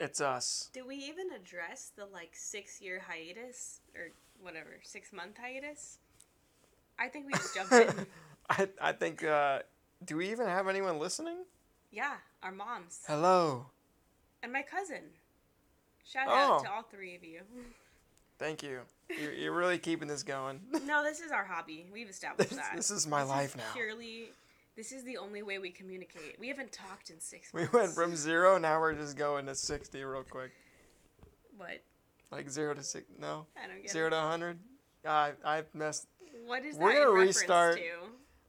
It's us. Do we even address the like six year hiatus or whatever six month hiatus? I think we just jumped in. I I think. Uh, do we even have anyone listening? Yeah, our moms Hello. and my cousin. Shout Oh. out to all three of you. Thank you. You're, you're really keeping this going. No, this is our hobby. We've established This, that. this is my life now. Purely, this is the only way we communicate. We haven't talked in six months. We went from zero, now we're just going to 60 real quick. what? Like zero to six. No. I don't get Zero it. to 100. I I messed. What is that? We're gonna restart. to?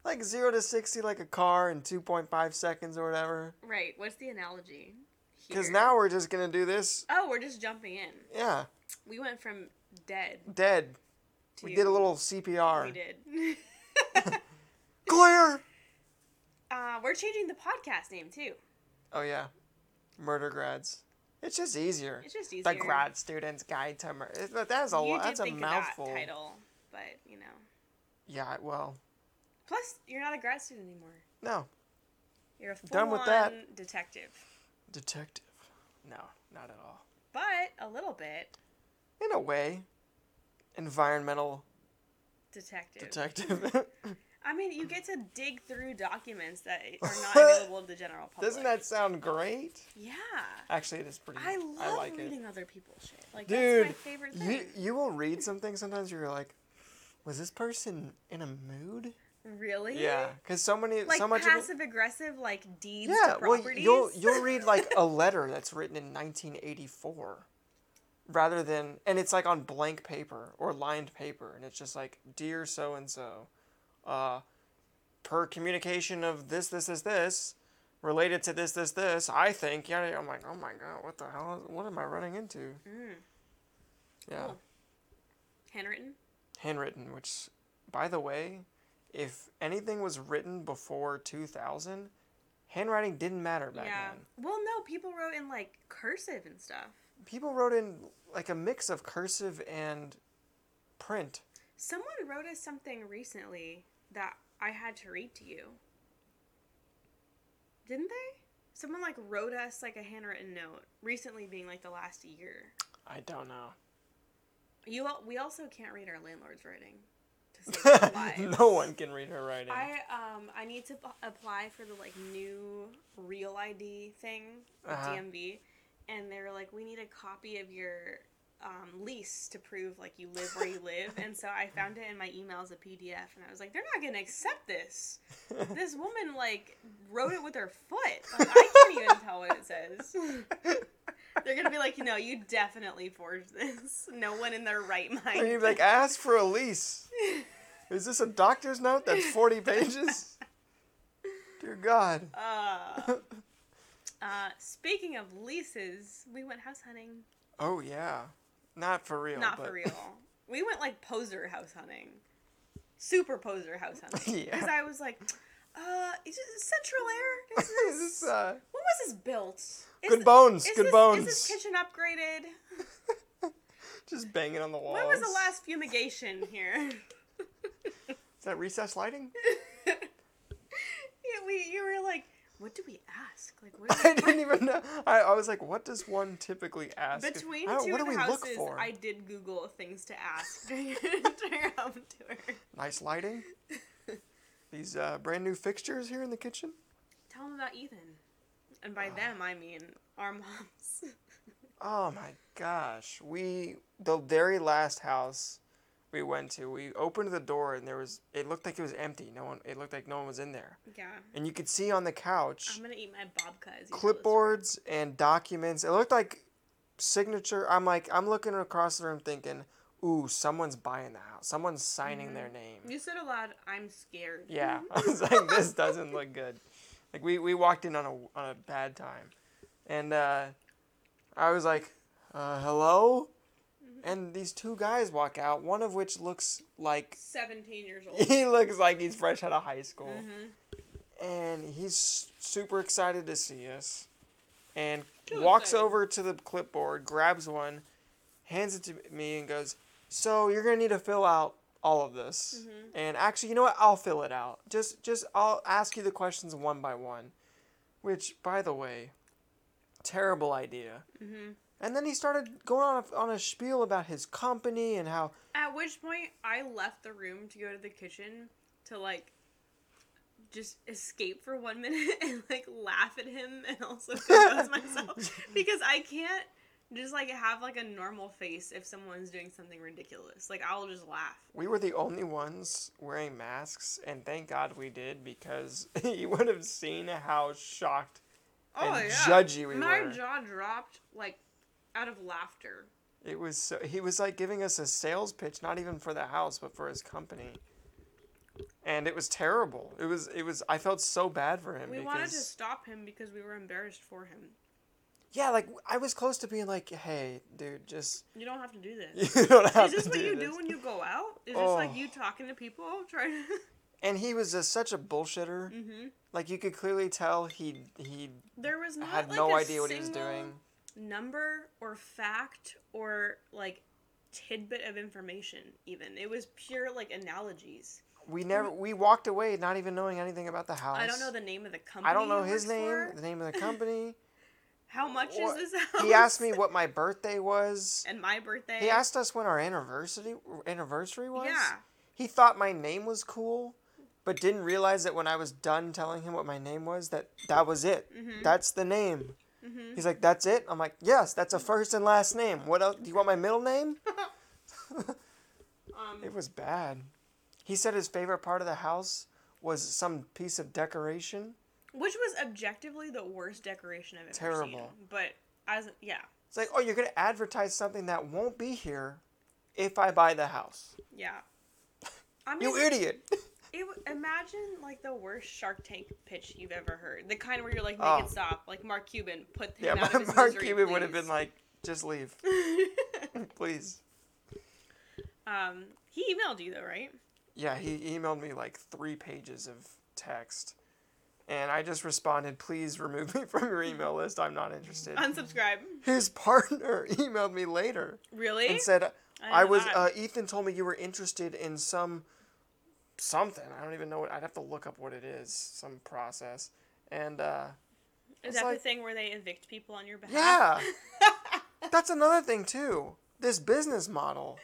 Like zero to 60 like a car in 2.5 seconds or whatever. Right. What's the analogy? Because now we're just going to do this. Oh, we're just jumping in. Yeah. We went from dead Dead. to. We did a little CPR. We did. Clear! Uh, we're changing the podcast name too. Oh, yeah. Murder grads. It's just easier. It's just easier. The grad student's guide to murder. That's a, you that's a mouthful. that title, but you know. Yeah, well, Plus, you're not a grad student anymore. no. You're a Done with that. detective. Detective. No, not at all. But a little bit In a way, environmental detective. detective. I mean, you get to dig through documents that are not available to the general public. Doesn't that sound great? Yeah. Actually, it is pretty. I love like it. reading other people's shit. Like Dude, that's my favorite You thing. you you will read something sometimes you're like, was this person in a mood? Really? Yeah, because so many Like so much of passive aggressive, like deeds yeah. Well, you'll you'll read like a letter that's written in 1984, rather than and it's like on blank paper or lined paper, and it's just like dear so and so, uh, per communication of this this this this, related to this this this. I think yeah. I'm like oh my god, what the hell? Is, what am I running into? Mm, Yeah. Cool. handwritten. handwritten, which, by the way, if anything was written before 2000, handwriting didn't matter back yeah. then. Well, no, people wrote in like cursive and stuff. People wrote in like a mix of cursive and print. Someone wrote us something recently that I had to read to you. Didn't they? Someone like wrote us like a handwritten note recently, being like the last year. I don't know. You al- we also can't read our landlord's writing to save our lives. no one can read her writing. I um I need to p- apply for the like new real ID thing, with Uh-huh. DMV, and they were like, we need a copy of your um, lease to prove like you live where you live, and so I found it in my email as a PDF, and I was like, they're not gonna accept this. This woman like wrote it with her foot. Like I can't even tell what it says. They're gonna be like, no, you definitely forged this. No one in their right mind. And you'd be like, ask for a lease. Is this a doctor's note that's 40 pages? Dear God. Uh, uh, speaking of leases, we went house hunting. Oh, yeah. Not for real. Not but... for real. We went like poser house hunting. Super poser house hunting. Yeah. Because I was like, uh, is it Central Air? Is Is this, this, uh, when was this built? Is good bones, good this, bones. Is this kitchen upgraded? Just banging on the walls. When was the last fumigation here? Is that recess lighting? yeah, we, you were like, what do we ask? Like, what I didn't even know. I, I was like, what does one typically ask? Between I don't- two what do we look houses, for? I did Google things to ask during home tour. Nice lighting. These uh, brand new fixtures here in the kitchen. Tell them about Ethan. And by them, I mean our moms. Oh my gosh, we the very last house we went to, we opened the door and there was it looked like it was empty. No one. It looked like no one was in there, yeah. and you could see on the couch I'm gonna eat my babka as you tell this clipboards and documents. It looked like signature. I'm like, I'm looking across the room thinking, ooh, someone's buying the house. Someone's signing their name. You said aloud, I'm scared. Yeah, I was like, this doesn't look good. Like we, we walked in on a on a bad time, and uh, I was like, uh, hello, and these two guys walk out. One of which looks like 17 years old. he looks like he's fresh out of high school, Mhm. and he's super excited to see us, and Too walks excited. over to the clipboard, grabs one, hands it to me, and goes, "So you're gonna need to fill out all of this." Mhm. And actually, you know what? I'll fill it out. Just, just I'll ask you the questions one by one. Which, by the way, terrible idea. hmm And then he started going on a, on a spiel about his company and how At which point, I left the room to go to the kitchen to like just escape for one minute and like laugh at him and also compose myself because I can't just like have like a normal face if someone's doing something ridiculous. Like I'll just laugh. we were the only ones wearing masks, and thank God we did because you would have seen how shocked oh, and judgy we Oh, My were. jaw dropped like out of laughter. It was so, he was like giving us a sales pitch, not even for the house, but for his company. And it was terrible. It was it was I felt so bad for him We because wanted to stop him because we were embarrassed for him. yeah, like I was close to being like, "Hey, dude, just You don't have to do this. you don't have Is this to what do you this." do when you go out? Is this like Oh. you talking to people trying to? And he was just such a bullshitter. hmm Like you could clearly tell he he There was not had like no idea what he was doing. Number or fact or like tidbit of information. Even it was pure like analogies. We never we walked away not even knowing anything about the house. I don't know the name of the company. I don't know his name, for. the name of the company. How much What- is this house? he asked me what my birthday was. And my birthday. He asked us when our anniversary anniversary was. Yeah. He thought my name was cool, but didn't realize that when I was done telling him what my name was, that that was it. Mhm. That's the name. Mhm. He's like, "That's it." I'm like, "Yes, that's a first and last name. What else? Do you want my middle name?" Um. It was bad. He said his favorite part of the house was some piece of decoration. Which was objectively the worst decoration I've ever Terrible. seen. But as yeah, It's like, "Oh, you're gonna advertise something that won't be here if I buy the house." yeah. I mean, You idiot! It, imagine like the worst Shark Tank pitch you've ever heard. The kind where you're like, make Oh. it stop. Like Mark Cuban, put him yeah, out of his Mark misery, Cuban would have been like, "Just leave, please." um, he emailed you though, right? Yeah, he emailed me like three pages of text. And I just responded, please remove me from your email list. I'm not interested. Unsubscribe. His partner emailed me later Really? and said, didn't I was, uh, Ethan told me you were interested in some, something. I don't even know what, I'd have to look up what it is, some process. And, uh, Is that like- the thing where they evict people on your behalf? yeah, that's another thing too. This business model,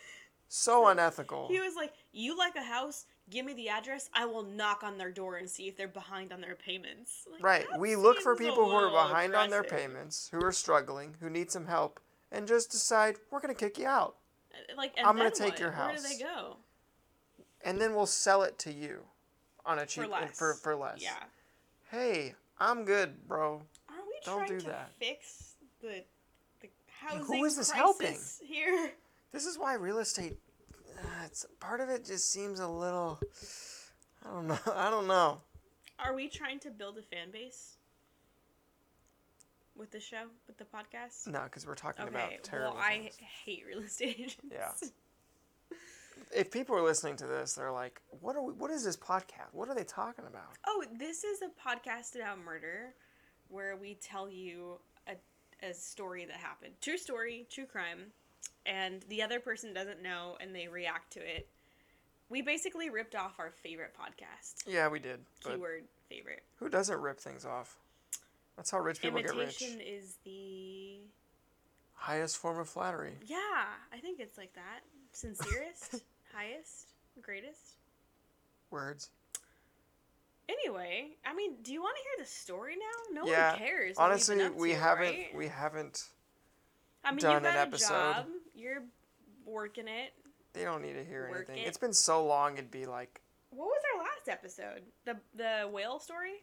so unethical. He was like, "You like a house? Give me the address. I will knock on their door and see if they're behind on their payments." Like, Right. We look for people who are behind on their payments, who are struggling, who need some help, and just decide we're gonna kick you out, Uh, Like, and I'm gonna take what? your house. Where do they go? And then we'll sell it to you on a cheap For less. for for less. Yeah. Hey, I'm good, bro. Are we Don't trying do to that. fix the the housing who is this crisis here? This is why real estate. Uh, it's part of it just seems a little. I don't know. I don't know. Are we trying to build a fan base with the show, with the podcast? No, because we're talking Okay. about terrible Well, I things. hate real estate agents. Yeah. If people are listening to this, they're like, "What are we? What is this podcast? What are they talking about?" Oh, this is a podcast about murder where we tell you a, a story that happened. True story, true crime. And the other person doesn't know and they react to it. We basically ripped off our favorite podcast. Yeah, we did. Keyword favorite. who doesn't rip things off? That's how rich people get rich. Imitation is the. Highest form of flattery. Yeah, I think it's like that. Sincerest, highest, greatest. Words. Anyway, I mean, do you want to hear the story now? No Yeah, one cares. Honestly, we to, haven't. right? We haven't. I mean, done you've an got episode. a job. You're working it. They don't need to hear Work anything. it. It's been so long. It'd be like What was our last episode? The the whale story?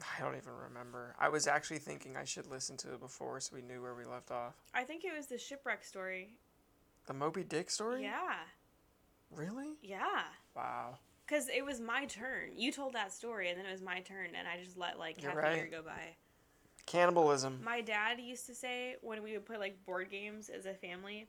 I don't even remember. I was actually thinking I should listen to it before so we knew where we left off. I think it was the shipwreck story. The Moby Dick story? Yeah, Really? yeah. Wow. Cause it was my turn. You told that story, and then it was my turn, and I just let like You're half a year go by. Cannibalism. My dad used to say when we would play like board games as a family,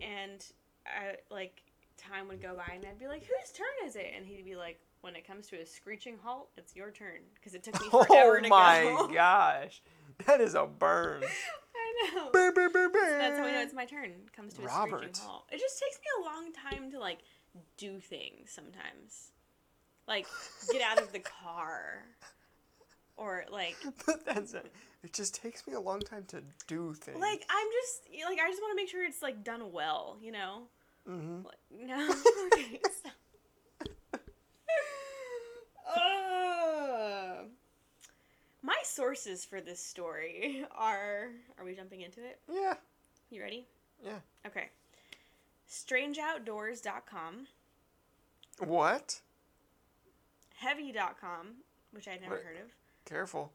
and I, like time would go by, and I'd be like, "Whose turn is it?" And he'd be like, "When it comes to a screeching halt, it's your turn." Because it took me oh forever Oh to my gosh. That is a burn. I know. So that's how I know it's my turn. Comes to a Robert. screeching halt. It just takes me a long time to like do things sometimes, like get out of the car, or like That's it. It just takes me a long time to do things. Like I'm just like I just want to make sure it's like done well, you know. Mm-hmm. Like, no. okay. stop. Uh, my sources for this story are. Are we jumping into it? Yeah. You ready? Yeah. Okay. StrangeOutdoors.com, What? Heavy.com, which I'd never What? heard of. Careful.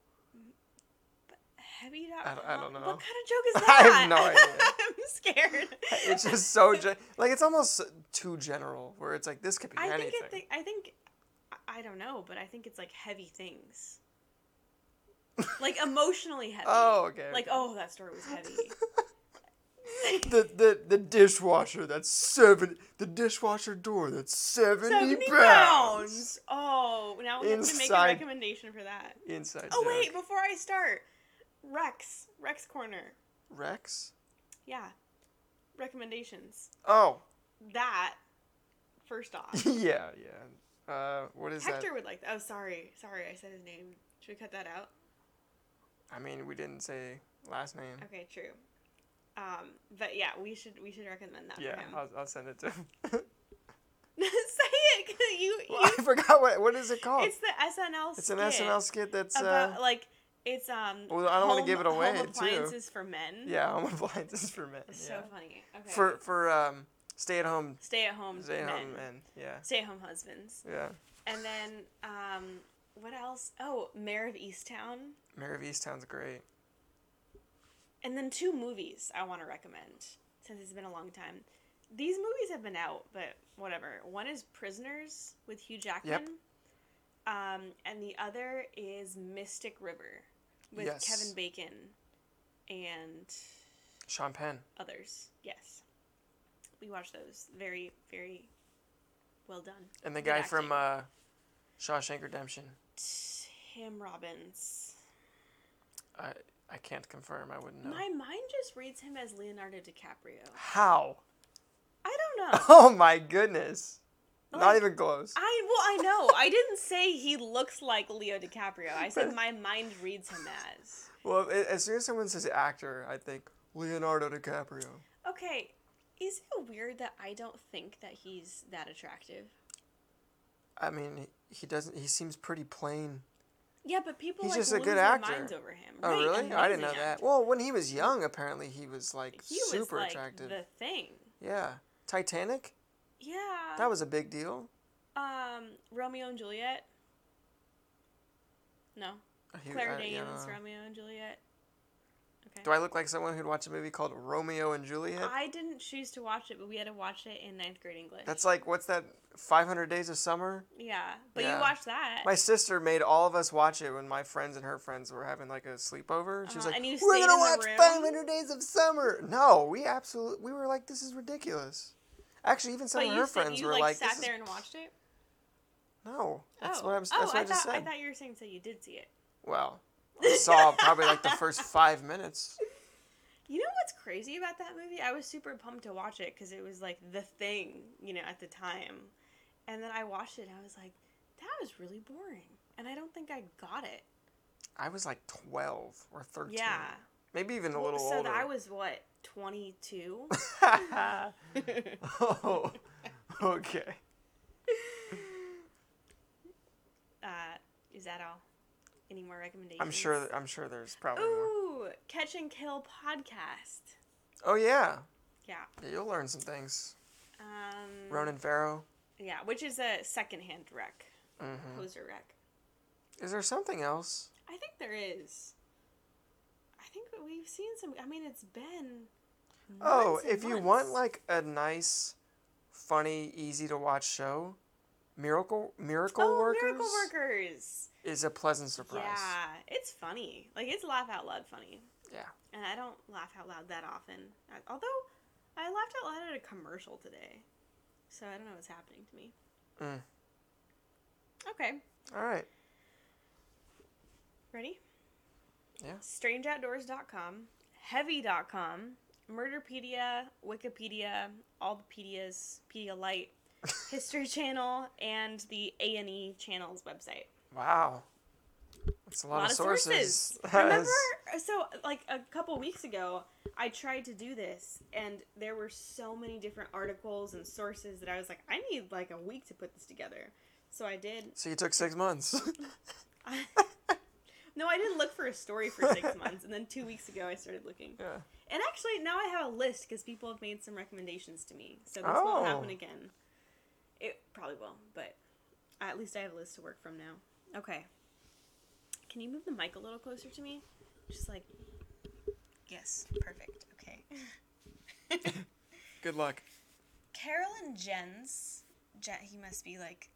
Heavy.com. I don't- I don't know. What kind of joke is that? I have no idea. I'm scared. It's just so gen- like it's almost too general. Where it's like this could be I anything. think it. Th- I think. I don't know, but I think it's like heavy things. like emotionally heavy. oh, okay. Like oh, that story was heavy. the the the dishwasher that's seven. The dishwasher door that's seventy, 70 pounds. pounds. Oh, now we have to make a recommendation for that. Inside. Oh joke. wait, before I start, Rex, Rex Corner. Rex. Yeah, recommendations. Oh. That first off, yeah, yeah. Uh, what is that Hector that? would like. That. Oh, sorry, sorry, I said his name. Should we cut that out? I mean, we didn't say last name. Okay, true. Um, but yeah, we should we should recommend that Yeah, for him. I'll, I'll send it to. him. Say it, 'cause you. well, you I forgot what what is it called. it's the SNL. It's an SNL skit that's about uh, like it's um. Well, I don't wanna give it away, Home too. appliances for men. yeah, home appliances for men. It's yeah. so funny. Okay. For for um stay at home stay at home stay at men. home men. Yeah. Stay at home husbands. Yeah. And then um, what else? Oh, Mare of Easttown. Mare of Easttown's great. And then two movies I want to recommend since it's been a long time. These movies have been out, but whatever. One is Prisoners with Hugh Jackman. Yep. Um, and the other is Mystic River with Yes. Kevin Bacon and Sean Penn. others. Yes. We watched those. Very, very well done. And the Good guy from uh Shawshank Redemption. Tim Robbins. I I can't confirm. I wouldn't know. My mind just reads him as Leonardo DiCaprio. How? I don't know. Oh my goodness. Not even close. I well, I know. I didn't say he looks like Leo DiCaprio. I said my mind reads him as. Well, as soon as someone says actor, I think Leonardo DiCaprio. Okay, is it weird that I don't think that he's that attractive? I mean, he- doesn't. He seems pretty plain. Yeah, but people He's like just a good actor. minds over him. Oh Right, really? I didn't know amazing that. Well, when he was young, apparently he was like he was super like attractive. the thing. Yeah. Titanic. Yeah. That was a big deal. um Romeo and Juliet. No, He- Claire I- Danes, yeah. Romeo and Juliet. Okay. Do I look like someone who'd watch a movie called Romeo and Juliet? I didn't choose to watch it, but we had to watch it in ninth grade English. That's like what's that? Five Hundred Days of Summer. yeah, but Yeah. you watched that. My sister made all of us watch it when my friends and her friends were having like a sleepover. She was Uh-huh, like, and you "We're gonna watch? Five Hundred Days of Summer." No, we absolutely we were like, "This is ridiculous." Actually, even some but of her friends you were like, like, sat "This there is and watched it. no." That's oh. what I'm. That's oh, what I, I just thought said. I thought you were saying so you did see it. Well, saw probably like the first five minutes. You know what's crazy about that movie? I was super pumped to watch it because it was like the thing, you know, at the time. And then I watched it and I was like, that was really boring. And I don't think I got it. I was like twelve or thirteen. Yeah. Maybe even a Well, little so older. So I was what, 22? oh, okay. uh, is that all? Any more recommendations? I'm sure. I'm sure there's probably more. Ooh, Catch and Kill podcast. Oh yeah. Yeah. yeah, you'll learn some things. Um, Ronan Farrow. Yeah, which is a secondhand wreck, hmm poser wreck. Is there something else? I think there is. I think we've seen some. I mean, it's been. Oh, months if you want like a nice, funny, easy to watch show, Miracle Miracle oh, Workers Miracle Workers. Is a pleasant surprise. Yeah, it's funny. Like it's laugh out loud funny, Yeah. and I don't laugh out loud that often. Although, I laughed out loud at a commercial today, so I don't know what's happening to me. Mm. Okay, All right. ready? Yeah. StrangeOutdoors.com, Heavy.com, Murderpedia, Wikipedia, all the pedias, Pedialyte, History Channel, and the A and E Channel's website. Wow. that's a lot, lot of sources. Remember, so like a couple weeks ago, I tried to do this, and there were so many different articles and sources that I was like, I need like a week to put this together. So I did. so you took six months. No, I didn't look for a story for six months, and then two weeks ago I started looking. yeah. And actually, now I have a list because people have made some recommendations to me. So this Oh. won't happen oh. again. It probably will, but at least I have a list to work from now. Okay. Can you move the mic a little closer to me? Just like. Yes, perfect. Okay. Good luck. Carolyn Jens. Je- he must be like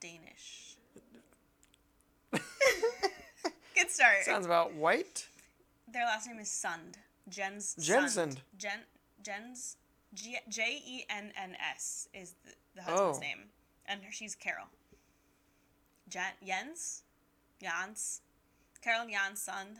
Danish. Good start. Sounds about white. Their last name is Sund. Jens. Jensund. Sund. Jen. Jens. J E N N S is the, the husband's Oh. name, and she's Carol. Jen, Jens, Jans, Carol Jans Sund.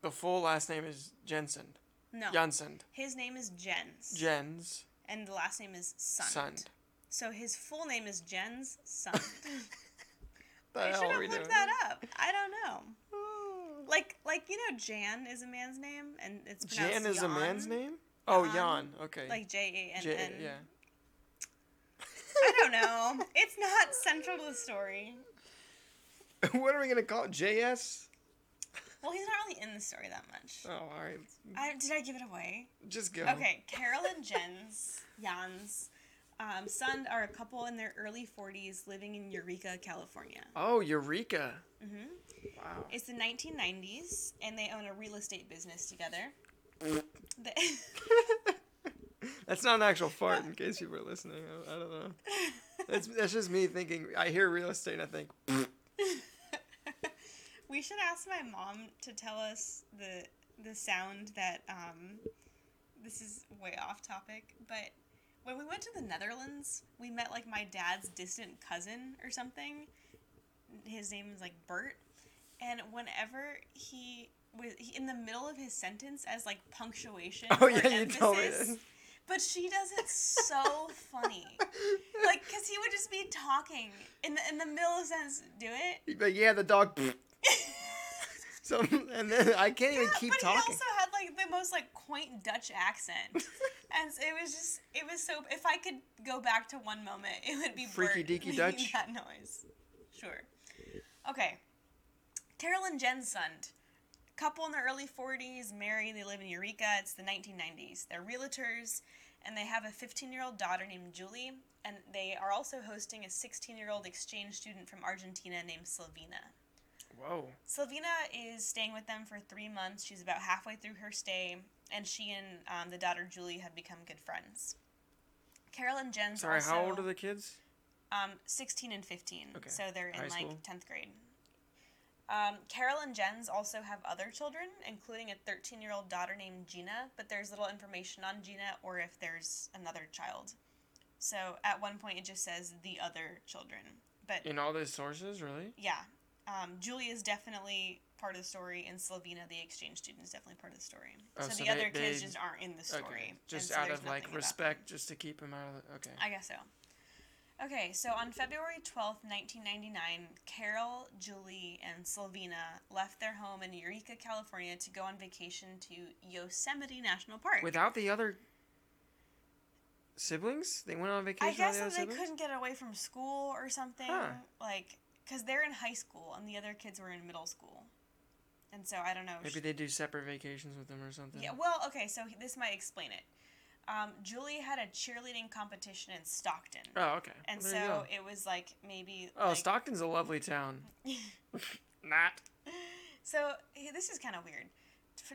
The full last name is Jensen. No, Janssen. his name is Jens, Jens. and the last name is Sund. Sund. So his full name is Jens Sund. I should have looked doing? that up. I don't know. Like, like you know, Jan is a man's name, and it's pronounced Jan is a man's name? Oh, Jan. Jan. Okay. Like J A N N. yeah. I don't know. It's not central to the story. what are we gonna call it? JS? Well, he's not really in the story that much. Oh, all right. I, did I give it away? Just go. Okay, Carol and Jens, Jans, um, son are a couple in their early 40s living in Eureka, California. Oh, Eureka. hmm Wow. It's the 1990s, and they own a real estate business together. That's not an actual fart, in case you were listening. I, I don't know. That's that's just me thinking. I hear real estate, and I think. we should ask my mom to tell us the the sound that um this is way off topic but when we went to the netherlands we met like my dad's distant cousin or something his name is like bert and whenever he was he, in the middle of his sentence as like punctuation Oh or yeah, you told me. emphasis, but she does it so funny like because he would just be talking in the in the middle of sentence do it But yeah, the dog. so and then I can't even Yeah, keep but talking. he also had like the most like quaint Dutch accent, and it was just it was so. If I could go back to one moment, it would be Freaky Bert deaky Dutch? that noise. Sure. Okay. Carol and Jen Sund, couple in their early forties, married. They live in Eureka. It's the 1990s. They're realtors, and they have a 15-year-old daughter named Julie, and they are also hosting a 16-year-old exchange student from Argentina named Silvina. Whoa. Silvina is staying with them for three months. She's about halfway through her stay, and she and um, the daughter Julie have become good friends. Carol and Jen's Sorry, also, how old are the kids? Um, 16 and 15. Okay. So they're in High like school. 10th grade. Um, Carol and Jens also have other children, including a 13 year old daughter named Gina, but there's little information on Gina or if there's another child. So at one point it just says the other children. But In all these sources, really? yeah. Um, Julie is definitely part of the story, and Silvina, the exchange student, is definitely part of the story. Oh, so, so the they- other kids they- just aren't in the story. Okay. Just so out of like respect, just to keep them out of the. Okay. I guess so. Okay, so on February 12th, 1999, Carol, Julie, and Silvina left their home in Eureka, California to go on vacation to Yosemite National Park. Without the other siblings, they went on vacation. I guess the they siblings? couldn't get away from school or something. Huh. Like, because they're in high school and the other kids were in middle school. And so I don't know. Maybe they do separate vacations with them or something. Yeah, well, okay, so this might explain it. Um, Julie had a cheerleading competition in Stockton. Oh, okay. and Well, so it was like maybe. Oh, like, Stockton's a lovely town. Not. So this is kind of weird.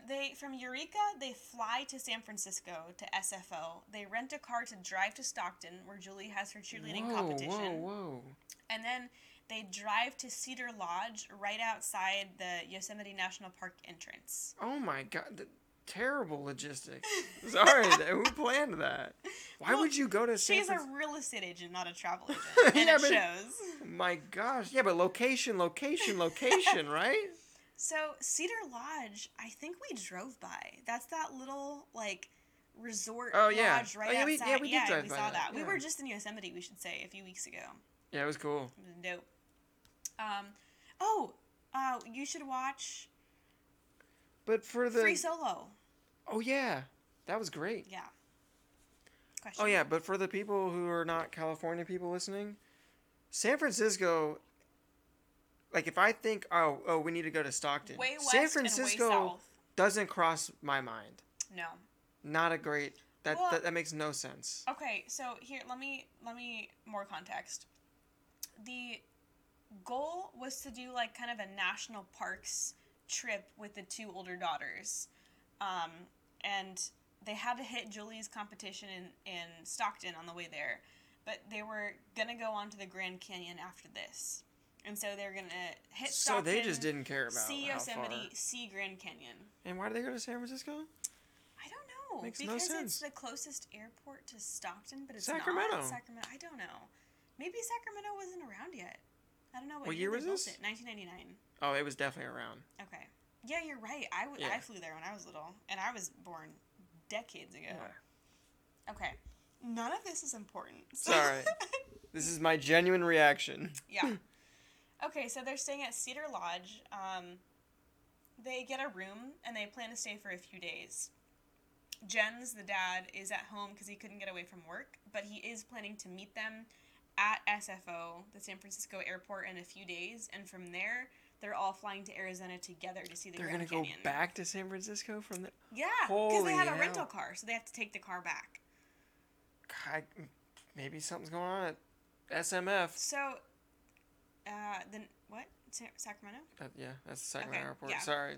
They from Eureka, they fly to San Francisco to SFO. They rent a car to drive to Stockton, where Julie has her cheerleading whoa, competition, whoa, whoa. and then they drive to Cedar Lodge, right outside the Yosemite National Park entrance. Oh my god, terrible logistics. Sorry, who planned that? Why Well, would you go to San She's a real estate agent, not a travel agent, and Yeah, it but- shows. My gosh, yeah, but location, location, location, right? So Cedar Lodge, I think we drove by. That's that little like resort Oh, yeah. lodge right Oh, yeah, we- outside. yeah, we did drive we saw that, that. We yeah. were just in Yosemite, we should say, a few weeks ago. Yeah, it was cool. It was dope. Um, oh, uh, you should watch But for the Free Solo. Oh yeah, that was great. Yeah. Question. Oh yeah, but for the people who are not California people listening, San Francisco. Like if I think oh oh we need to go to Stockton, Way west San Francisco and way south. doesn't cross my mind. No. Not a great that, Well- that that makes no sense. Okay, so here let me let me more context. The goal was to do like kind of a national parks trip with the two older daughters, um, and they had to hit Julie's competition in in Stockton on the way there, but they were gonna go on to the Grand Canyon after this, and so they're gonna hit So they just didn't care about see Yosemite, see Grand Canyon. And why did they go to San Francisco? I don't know Makes no because sense. it's the closest airport to Stockton, but it's Sacramento. not Sacramento. I don't know. Maybe Sacramento wasn't around yet. I don't know what, What year was this? It. 1999. Oh, it was definitely around. Okay. Yeah, you're right. I, w- I Yeah. flew there when I was little, and I was born decades ago. Yeah. Okay. None of this is important. Sorry. This is my genuine reaction. yeah. Okay, so they're staying at Cedar Lodge. Um, they get a room and they plan to stay for a few days. Jens, the dad, is at home because he couldn't get away from work, but he is planning to meet them at SFO, the San Francisco airport, in a few days, and from there, they're all flying to Arizona together to see the They're gonna go back to San Francisco from the. Yeah, because they have a rental car, so they have to take the car back. I, maybe something's going on at SMF. So, uh, then what? Sa- Sacramento? That, yeah, that's the Sacramento Okay, Airport. yeah. Sorry.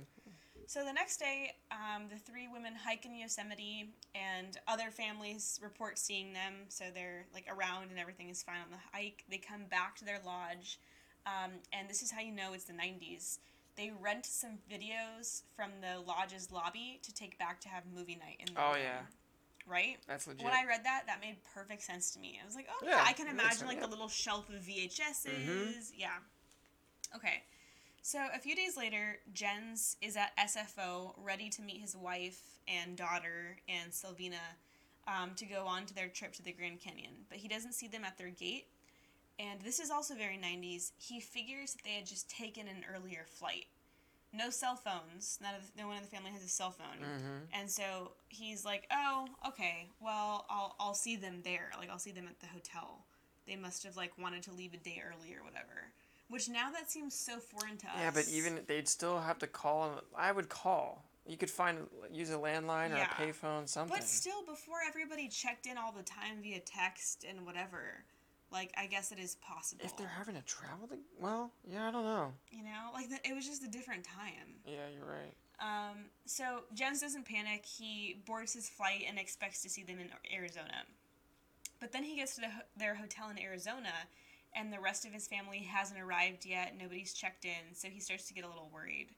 So the next day, um, the three women hike in Yosemite, and other families report seeing them. So they're like around, and everything is fine on the hike. They come back to their lodge, um, and this is how you know it's the '90s. They rent some videos from the lodge's lobby to take back to have movie night in the Oh, room, yeah. right. That's legit. When I read that, that made perfect sense to me. I was like, oh yeah, Yeah, I can imagine sense, like yeah. the little shelf of VHSs. Mhm. Yeah. Okay. So a few days later, Jens is at SFO, ready to meet his wife and daughter and Silvina um, to go on to their trip to the Grand Canyon. But he doesn't see them at their gate. And this is also very 90s. He figures that they had just taken an earlier flight. No cell phones. None of the, no one in the family has a cell phone. Mm-hmm. And so he's like, "Oh, okay. Well, I'll I'll see them there. Like I'll see them at the hotel. They must have like wanted to leave a day early or whatever." Which now that seems so foreign to us. Yeah, but even they'd still have to call. I would call. You could find use a landline Yeah. or a payphone, something. But still, before everybody checked in all the time via text and whatever, like I guess it is possible. if they're having to travel, to, well, yeah, I don't know. you know, like the, it was just a different time. Yeah, you're right. Um, so Jens doesn't panic. He boards his flight and expects to see them in Arizona. But then he gets to the, their hotel in Arizona, and the rest of his family hasn't arrived yet. Nobody's checked in, so he starts to get a little worried.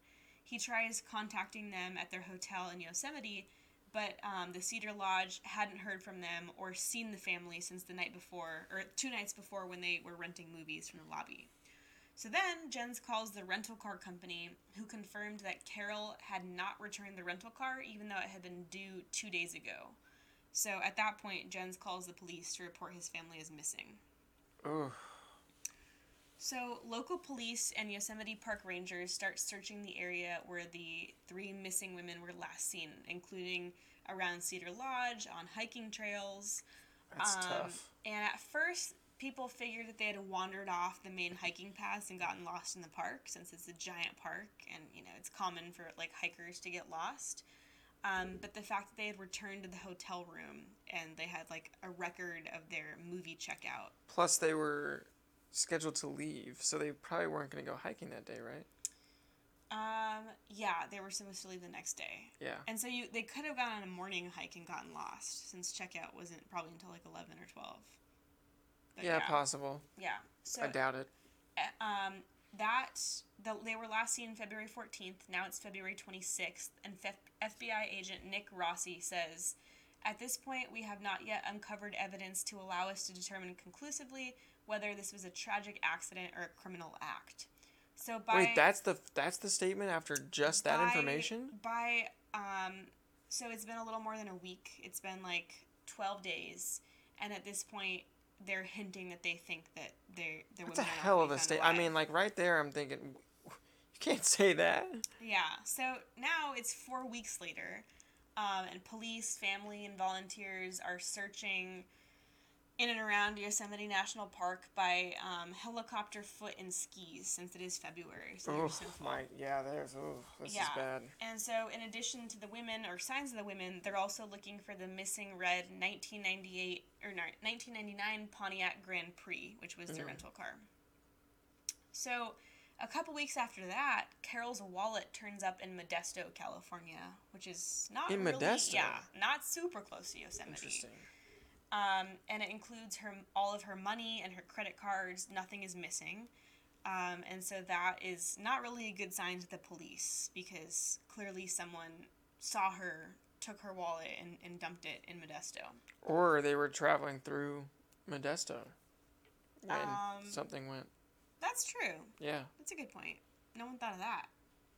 He tries contacting them at their hotel in Yosemite, but um, the Cedar Lodge hadn't heard from them or seen the family since the night before, or two nights before when they were renting movies from the lobby. So then Jens calls the rental car company, who confirmed that Carol had not returned the rental car, even though it had been due two days ago. So at that point, Jens calls the police to report his family is missing. Ooh. So local police and Yosemite Park rangers start searching the area where the three missing women were last seen, including around Cedar Lodge, on hiking trails. That's Um, tough. And at first, people figured that they had wandered off the main hiking paths and gotten lost in the park, since it's a giant park, and you know it's common for like hikers to get lost. Um, but the fact that they had returned to the hotel room and they had like a record of their movie checkout. Plus, they were scheduled to leave, so they probably weren't going to go hiking that day, right? Um, yeah, they were supposed to leave the next day, Yeah. and so you they could have gone on a morning hike and gotten lost, since checkout wasn't probably until like eleven or twelve. But yeah, possible. yeah. So I doubt it. um, that the, they were last seen February 14th. Now it's February 26th, and F- FBI agent Nick Rossi says, "At this point, we have not yet uncovered evidence to allow us to determine conclusively whether this was a tragic accident or a criminal act." So by Wait, that's the that's the statement after just that by- information? By um, so it's been a little more than a week. It's been like twelve days, and at this point, they're hinting that they think that they're the That's a women are not hell of a state. I mean, like right there, I'm thinking, you can't say that. Yeah. So now it's four weeks later, um, and police, family, and volunteers are searching in and around Yosemite National Park by um, helicopter, foot, and skis since it is February. So Oh fall. my, yeah, there's. Oh, this Yeah. is bad. And so, in addition to the women or signs of the women, they're also looking for the missing red 1998 or no, 1999 Pontiac Grand Prix, which was the Mhm. rental car. So, a couple weeks after that, Carol's wallet turns up in Modesto, California, which is not In really, Modesto? yeah, not super close to Yosemite. Interesting. Um, and it includes her all of her money and her credit cards. Nothing is missing. Um, and so that is not really a good sign to the police because clearly someone saw her, took her wallet, and, and dumped it in Modesto. Or they were traveling through Modesto when Um, something went. That's true. Yeah. That's a good point. No one thought of that.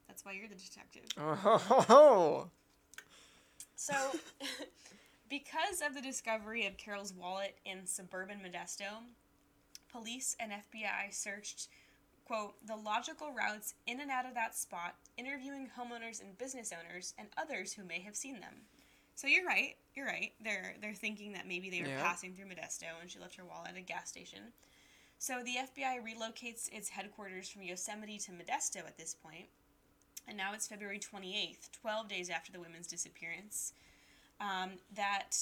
That's why you're the detective. Oh, So, because of the discovery of Carol's wallet in suburban Modesto, police and FBI searched, quote, the logical routes in and out of that spot, interviewing homeowners and business owners and others who may have seen them. So you're right. You're right. They're they're thinking that maybe they were Yeah. passing through Modesto and she left her wallet at a gas station. So the FBI relocates its headquarters from Yosemite to Modesto at this point, and now it's February 28th, 12 days after the women's disappearance. Um, that,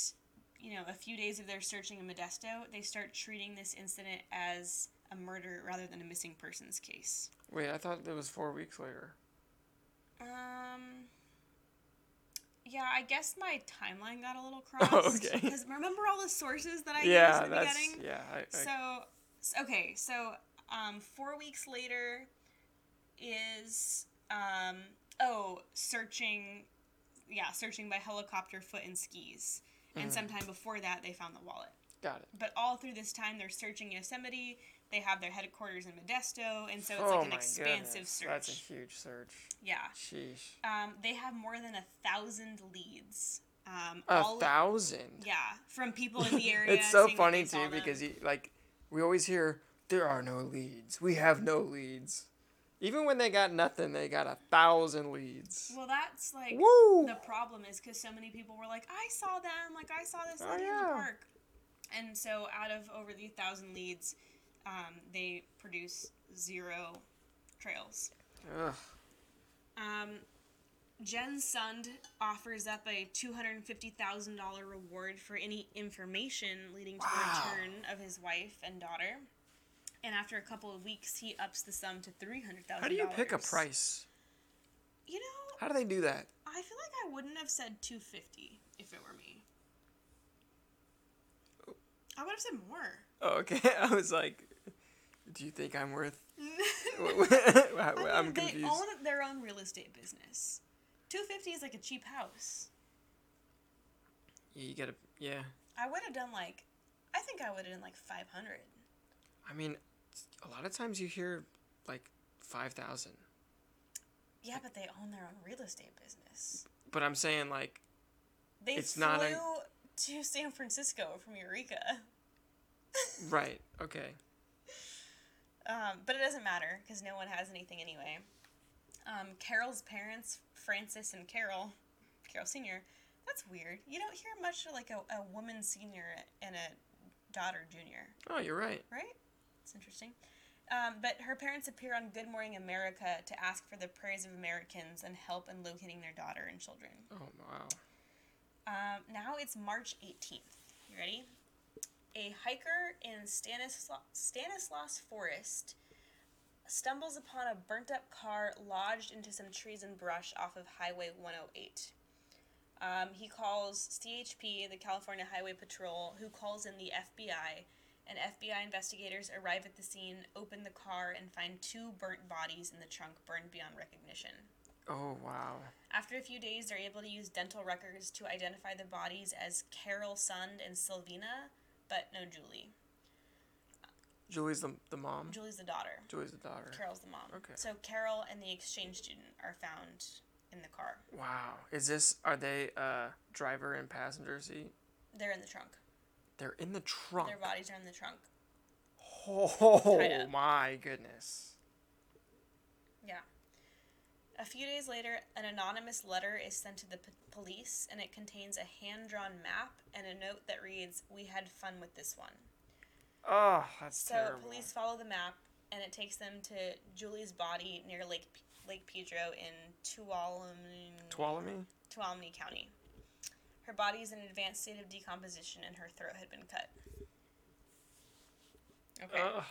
you know, a few days of their searching in Modesto, they start treating this incident as a murder rather than a missing persons case. wait! I thought it was four weeks later. Um. Yeah, I guess my timeline got a little crossed. Oh, okay. Because remember all the sources that I yeah, used in the that's beginning? yeah. I, I, So, okay, so um, four weeks later is um, oh searching, yeah, searching by helicopter, foot, and skis. And Mhm. sometime before that, they found the wallet. got it. But all through this time, they're searching Yosemite. They have their headquarters in Modesto, and so it's oh like an my expansive goodness, search. That's a huge search. yeah. Sheesh. Um, they have more than a thousand leads. Um, A all- thousand. Yeah, from people in the area. it's so funny too because you, like we always hear there are no leads. We have no leads. Even when they got nothing, they got a thousand leads. Well, that's like Woo! the problem is because so many people were like, I saw them, like I saw this Oh, lady in the park, and so out of over the thousand leads, um, they produce zero trails. Ugh. Um, Jen Sund offers up a two hundred and fifty thousand dollar reward for any information leading to Wow. the return of his wife and daughter. And after a couple of weeks, he ups the sum to three hundred thousand. How do you pick a price? You know, How do they do that? I feel like I wouldn't have said 250 if it were me. Oh. I would have said more. Oh, okay. I was like, do you think I'm worth? I I'm mean, confused. They own their own real estate business. 250 is like a cheap house. Yeah, you gotta. Yeah. I would have done like, I think I would have done like 500. I mean, a lot of times you hear like five thousand, Yeah, but they own their own real estate business. but I'm saying like They It's flew not a- to San Francisco from Eureka. right. Okay. Um, but it doesn't matter because no one has anything anyway. Um, Carol's parents, Francis and Carol, Carol Senior, that's weird. You don't hear much like a, a woman senior and a daughter junior, Oh, you're right. right? It's interesting. Um, but her parents appear on Good Morning America to ask for the prayers of Americans and help in locating their daughter and children. Oh wow. Um, now it's March 18th. You ready? A hiker in Stanislaus, Stanislaus Forest stumbles upon a burnt up car lodged into some trees and brush off of Highway 108. Um, he calls CHP, the California Highway Patrol, who calls in the FBI, and FBI investigators arrive at the scene, open the car, and find two burnt bodies in the trunk burned beyond recognition. Oh wow. After a few days, they're able to use dental records to identify the bodies as Carol Sund and Silvina, but no Julie. Julie's the the mom. Julie's the daughter. Julie's the daughter. Carol's the mom. Okay. So Carol and the exchange student are found in the car. Wow. Is this are they uh driver and passenger seat? They're in the trunk. They're in the trunk. Their bodies are in the trunk. Oh my goodness. Yeah. A few days later, an anonymous letter is sent to the p- police, and it contains a hand drawn map and a note that reads, We had fun with this one. Oh, that's So terrible. police follow the map, and it takes them to Julie's body near Lake P- Lake Pedro in Tuolumne, Tuolumne? Tuolumne County. Her body is in an advanced state of decomposition, and her throat had been cut. Okay. Ugh.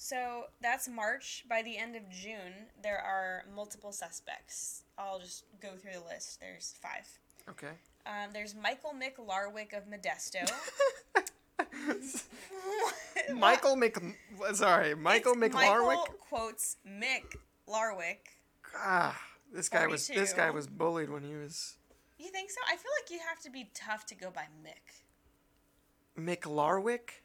So that's March. By the end of June, there are multiple suspects. I'll just go through the list. There's five. Okay. Um, there's Michael Mick Larwick of Modesto. Michael Mc. Sorry, Michael It's McLarwick. Michael quotes Mick Larwick. Ah, this guy was this guy was bullied when he was You think so? I feel like you have to be tough to go by Mick. McLarwick.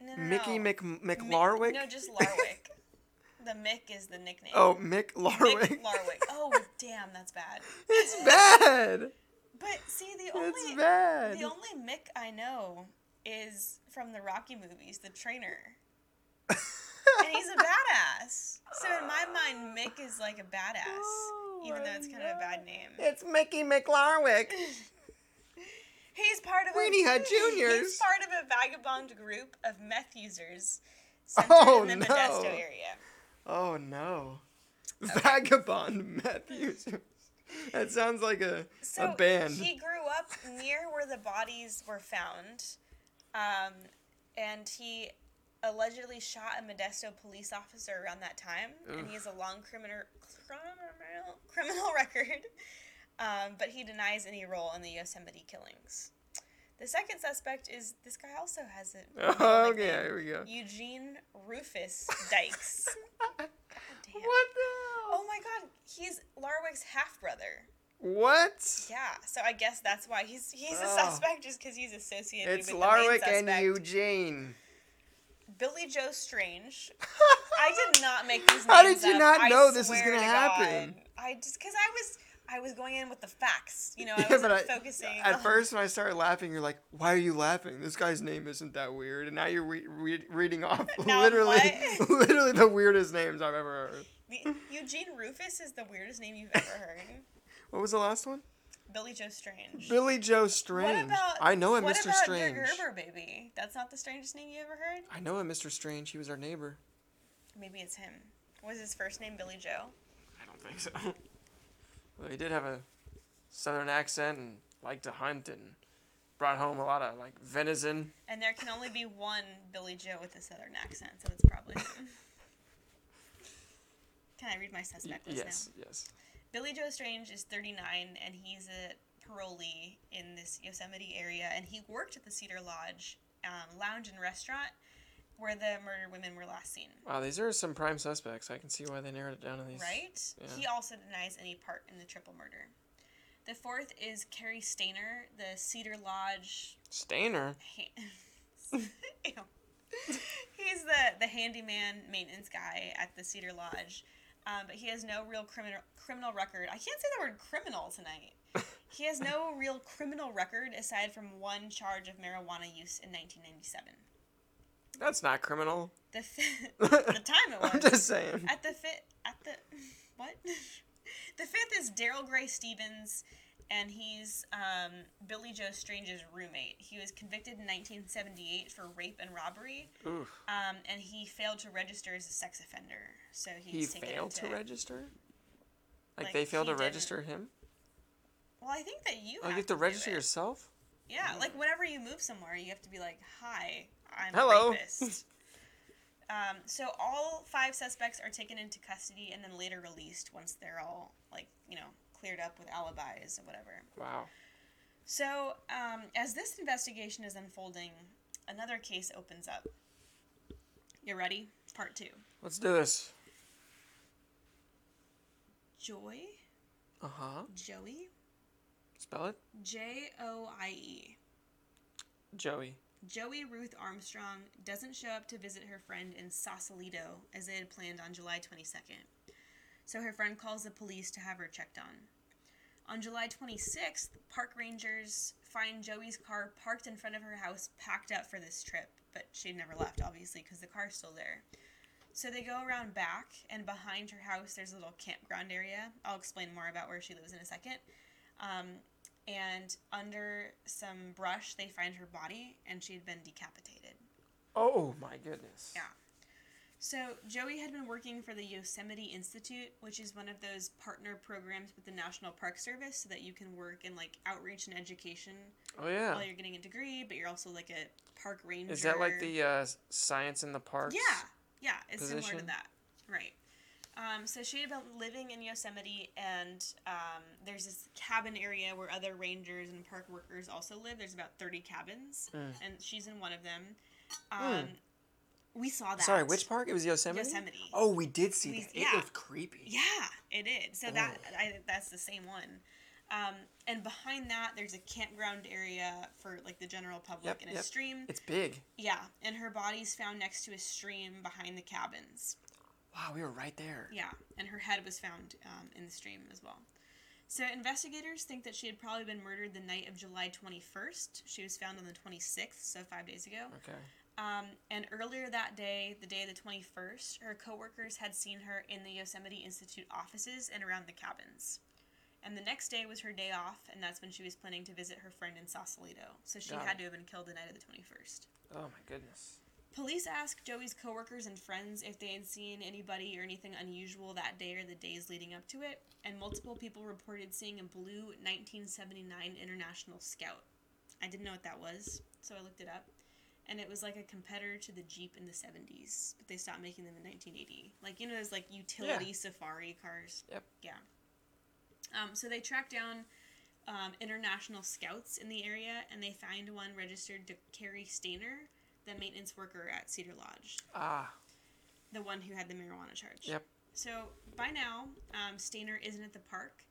No, no, Mickey no. Mc Mi- McLarwick. No, just Larwick. the Mick is the nickname. oh, Mick Mick Larwick. Larwick. Oh, damn, that's bad. It's bad. But see, the only It's bad. The only Mick I know is from the Rocky movies, the trainer. and he's a badass. So in my mind, Mick is like a badass, Oh even though it's kind of a bad name. It's Mickey McLarwick. He's part of Weenie a, Hut Juniors. He's part of a vagabond group of meth users centered Oh, in the no. Modesto area. Oh no. Vagabond meth users. That sounds like a, So a band. he grew up near where the bodies were found, um, and he allegedly shot a Modesto police officer around that time, and he has a long criminal criminal, criminal record. Um, but he denies any role in the Yosemite killings. The second suspect is this guy also has a real Oh, okay, here we go. Eugene Rufus Dykes. God damn. What the hell? Oh my god, he's Larwick's half brother. What? Yeah, so I guess that's why he's he's a Oh. suspect just because he's associated It's with the main Larwick and. Eugene. Billy Joe Strange. I did not make these names How did you up, not I know this was gonna to happen? God. I just because I was I was going in with the facts. You know, I Yeah, I, focusing. at on- first when I started laughing, you're like, "Why are you laughing? This guy's name isn't that weird." And now you're re- re- reading off literally, literally the weirdest names I've ever heard. The- Eugene Rufus is the weirdest name you've ever heard. What was the last one? Billy Joe Strange. Billy Joe Strange. What about I know a what Mr. about Strange. Your Gerber baby? That's not the strangest name you ever heard. I know him, Mr. Strange. He was our neighbor. Maybe it's him. Was his first name Billy Joe? I don't think so. well, he did have a southern accent and liked to hunt and brought home a lot of like venison. And there can only be one Billy Joe with a southern accent, so it's probably him. Can I read my suspect list yes, now? yes. Billy Joe Strange is 39 and he's a parolee in this Yosemite area and he worked at the Cedar Lodge um, lounge and restaurant where the murdered women were last seen. Wow, these are some prime suspects. I can see why they narrowed it down to these. Right? yeah. He also denies any part in the triple murder. The fourth is Cary Stayner, the Cedar Lodge Stayner. ha- He's the, the handyman maintenance guy at the Cedar Lodge, um, but he has no real criminal criminal record. I can't say the word criminal tonight. He has no real criminal record aside from one charge of marijuana use in 1997. That's not criminal. The fi- the time it was I'm just saying. at the fit at the what? the fifth is Darrell Gray Stephens, and he's um, Billy Joe Strange's roommate. He was convicted in 1978 for rape and robbery, um, and he failed to register as a sex offender. So He he's taken failed to into- register? Like, Like, they failed to didn't- register him? Well, I think that you. Oh, you have to do register yourself? Yeah, like whenever you move somewhere, you have to be like, "Hi, I'm Hello." a rapist." um, so all five suspects are taken into custody and then later released once they're all like you know cleared up with alibis or whatever. Wow. So um, as this investigation is unfolding, another case opens up. You ready? Part two. Let's do this. Joy, Uh huh. Joie, Spell it? J O I E. Joie. Joie Ruth Armstrong doesn't show up to visit her friend in Sausalito as they had planned on July 22nd. So her friend calls the police to have her checked on. On July 26th, park rangers find Joie's car parked in front of her house, packed up for this trip, but she never left, obviously, because the car's still there. So they go around back, and behind her house, there's a little campground area. I'll explain more about where she lives in a second. Um, and under some brush, they find her body, and she had been decapitated. Oh my goodness. Yeah. So Joie had been working for the Yosemite Institute, which is one of those partner programs with the National Park Service, so that you can work in like outreach and education Oh yeah. while you're getting a degree, but you're also like a park ranger. Is that like the uh, science in the parks? Yeah, yeah, it's similar position? to that, right? Um, so she had been living in Yosemite, and um, there's this cabin area where other rangers and park workers also live. There's about 30 cabins, Mm. and she's in one of them. Um, We saw that. Sorry, which park? It was Yosemite. Yosemite. Oh, we did see We- that. It yeah. looked creepy. Yeah, it did. So that Oh. I, that's the same one. Um, and behind that, there's a campground area for like the general public Yep, and a yep. stream. It's big. Yeah, and her body's found next to a stream behind the cabins. Wow, we were right there. Yeah, and her head was found um, in the stream as well. So investigators think that she had probably been murdered the night of July 21st. She was found on the 26th, so five days ago. Okay. Um, and earlier that day, the day of the 21st, her coworkers had seen her in the Yosemite Institute offices and around the cabins. And the next day was her day off, and that's when she was planning to visit her friend in Sausalito. So she Got had it. to have been killed the night of the 21st. Oh my goodness. Police asked Joie's coworkers and friends if they had seen anybody or anything unusual that day or the days leading up to it, and multiple people reported seeing a blue 1979 International Scout. I didn't know what that was, so I looked it up. And it was like a competitor to the Jeep in the 70s, but they stopped making them in 1980. Like, you know, those like utility safari cars. Yep. Yeah. Um, so they tracked down um, international scouts in the area, and they find one registered to Cary Stayner, the maintenance worker at Cedar Lodge, Ah. the one who had the marijuana charge. Yep. So by now, um, Stayner isn't at the park,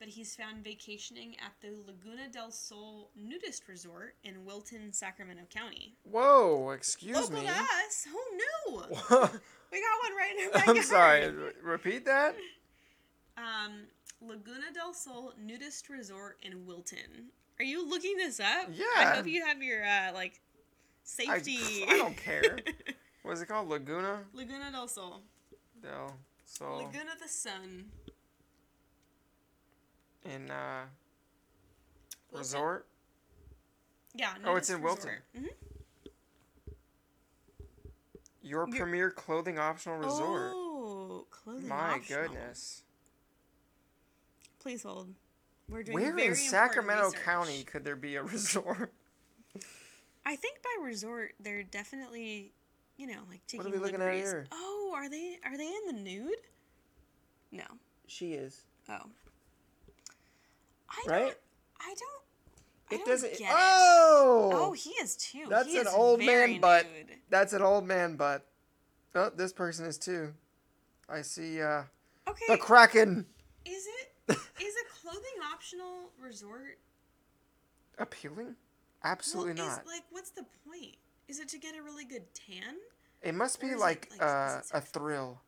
but he's found vacationing at the Laguna del Sol nudist resort in Wilton, Sacramento County. Whoa. Excuse Local me. to us? Oh no! We got one right in our backyard. I'm sorry. re- Repeat that. Um, Laguna del Sol nudist resort in Wilton. Are you looking this up? Yeah. I hope you have your uh, like I, safety. I don't care. What is it called? Laguna Laguna del Sol. del Sol Laguna the Sun. In uh, resort. Yeah. Oh, it's in nudist Wilton. Mhm. Your premier clothing optional resort. Oh, clothing My optional. goodness. Please hold. We're doing Where in Sacramento research. County could there be a resort? I think by resort they're definitely, you know, like taking What are we looking at liberties. here? Oh, are they are they in the nude? No. She is. Oh. I Right? don't. I don't. I It don't doesn't. Get it. Oh! Oh, he is too. That's He an old man butt. That's an old man butt. Oh, this person is too. I see uh Okay. the Kraken is it is a clothing optional resort? appealing? Absolutely well, not. Is, like, what's the point? Is it to get a really good tan? it must be is it, like, like, uh, a thrill.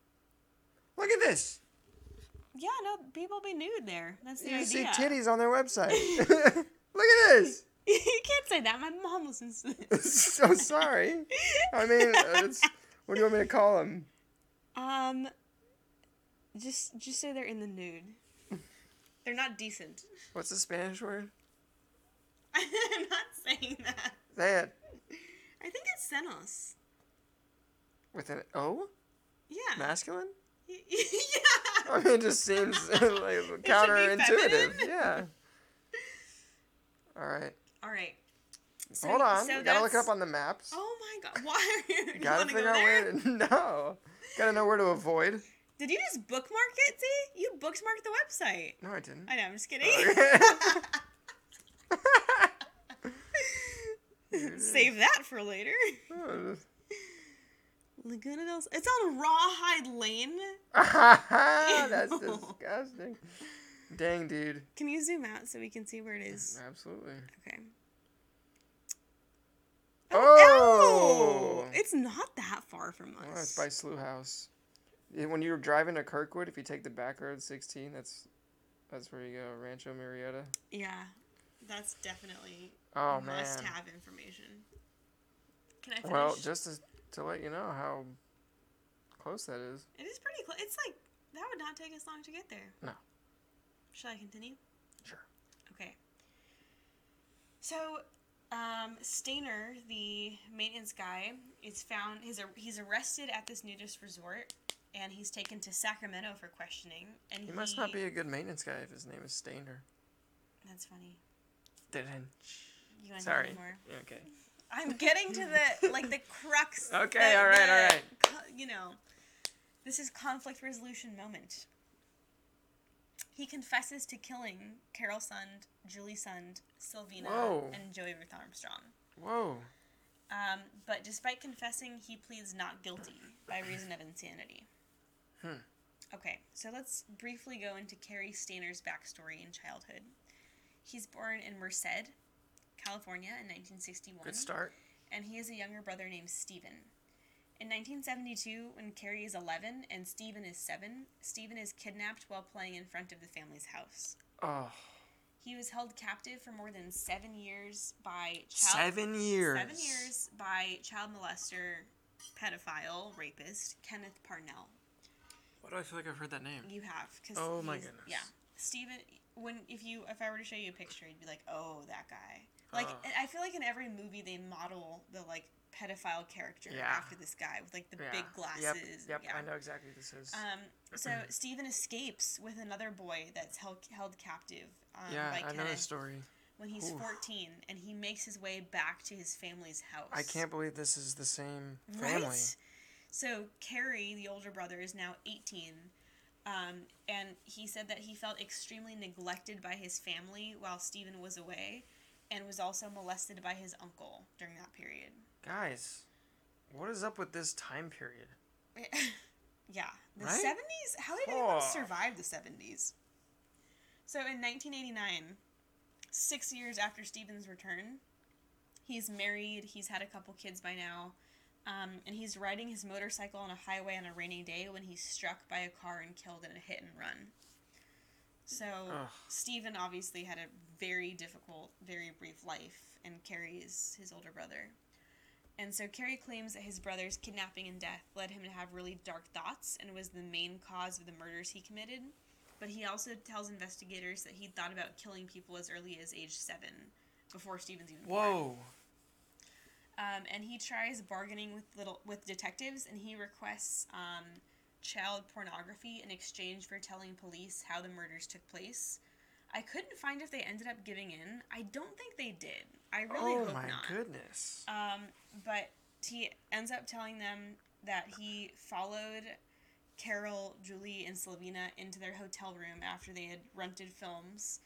Look at this. Yeah, no, people be nude there. That's the You idea. see titties on their website. Look at this. you can't say that. My mom listens to this. so sorry. I mean, uh, it's, what do you want me to call them? Um, just just say they're in the nude. They're not decent. What's the Spanish word? I'm not saying that. Say it I think it's senos. with an O? Yeah. Masculine? yeah. I mean, it just seems like counterintuitive. Yeah. All right. All right. So, Hold on. so gotta look up on the maps. Oh my god! Why are you? you gotta figure go out where to. No. Gotta know where to avoid. Did you just bookmark it? See, you bookmarked the website. No, I didn't. I know. I'm just kidding. Save that for later. Oh, Oh, Laguna del. It's on Rawhide Lane. That's disgusting. Dang, dude. Can you zoom out so we can see where it is? Absolutely. Okay. Oh! oh! ew! It's not that far from oh, us. Well, it's by Slough House. When you're driving to Kirkwood, if you take the back road 16, that's that's where you go, Rancho Murieta. Yeah. That's definitely Oh must man. have information. Can I finish? Well, just to, to let you know how close that is. it is pretty close. It's like that would not take us long to get there. No. Shall I continue? Sure. Okay. So, um, Stayner, the maintenance guy, is found. He's a, he's arrested at this nudist resort, and he's taken to Sacramento for questioning. And He must not be a good maintenance guy if his name is Stayner. That's funny. Didn't. You want Sorry. more? Okay. I'm getting to the like the crux. Okay, the- all right, the right. co- You know, this is conflict resolution moment. He confesses to killing Carole Sund, Juli Sund, Silvina, Whoa. and Joie Ruth Armstrong. Whoa. Um, but despite confessing, he pleads not guilty by reason of insanity. Hmm. Okay, so let's briefly go into Cary Stayner's backstory in childhood. He's born in Merced, California in 1961 Good start. and he has a younger brother named Steven. In 1972, when Cary is 11 and Steven is 7, Steven is kidnapped while playing in front of the family's house. Oh, He was held captive for more than seven years by child, seven years. seven years by child molester, pedophile, rapist Kenneth Parnell. Why do I feel like I've heard that name? You have, because Oh my goodness. yeah, Steven. When if you if I were to show you a picture, you'd be like, oh, that guy. Like and I feel like in every movie they model the like pedophile character Yeah. after this guy with like the Yeah. big glasses. Yep. Yep. Yeah. I know exactly who this is. Um, so Steven escapes with another boy that's held held captive. Um, yeah, by I know this story. when he's Oof. 14, and he makes his way back to his family's house. I can't believe this is the same family. Right? So Cary, the older brother, is now 18. Um, and he said that he felt extremely neglected by his family while Steven was away and was also molested by his uncle during that period. Guys, what is up with this time period? yeah. The Right? 70s? How did anyone Oh. survive the 70s? So in 1989, six years after Steven's return, he's married, he's had a couple kids by now, um, and he's riding his motorcycle on a highway on a rainy day when he's struck by a car and killed in a hit and run. So Ugh. Steven obviously had a very difficult, very brief life, and Cary's his older brother. And so Cary claims that his brother's kidnapping and death led him to have really dark thoughts and was the main cause of the murders he committed. But he also tells investigators that he thought about killing people as early as age seven, before Stevens even born. Whoa. Um, and he tries bargaining with little with detectives, and he requests um, child pornography in exchange for telling police how the murders took place. I couldn't find if they ended up giving in. I don't think they did. I really oh hope not. Oh my goodness. Um, but he ends up telling them that he followed Carole, Juli, and Silvina into their hotel room after they had rented films,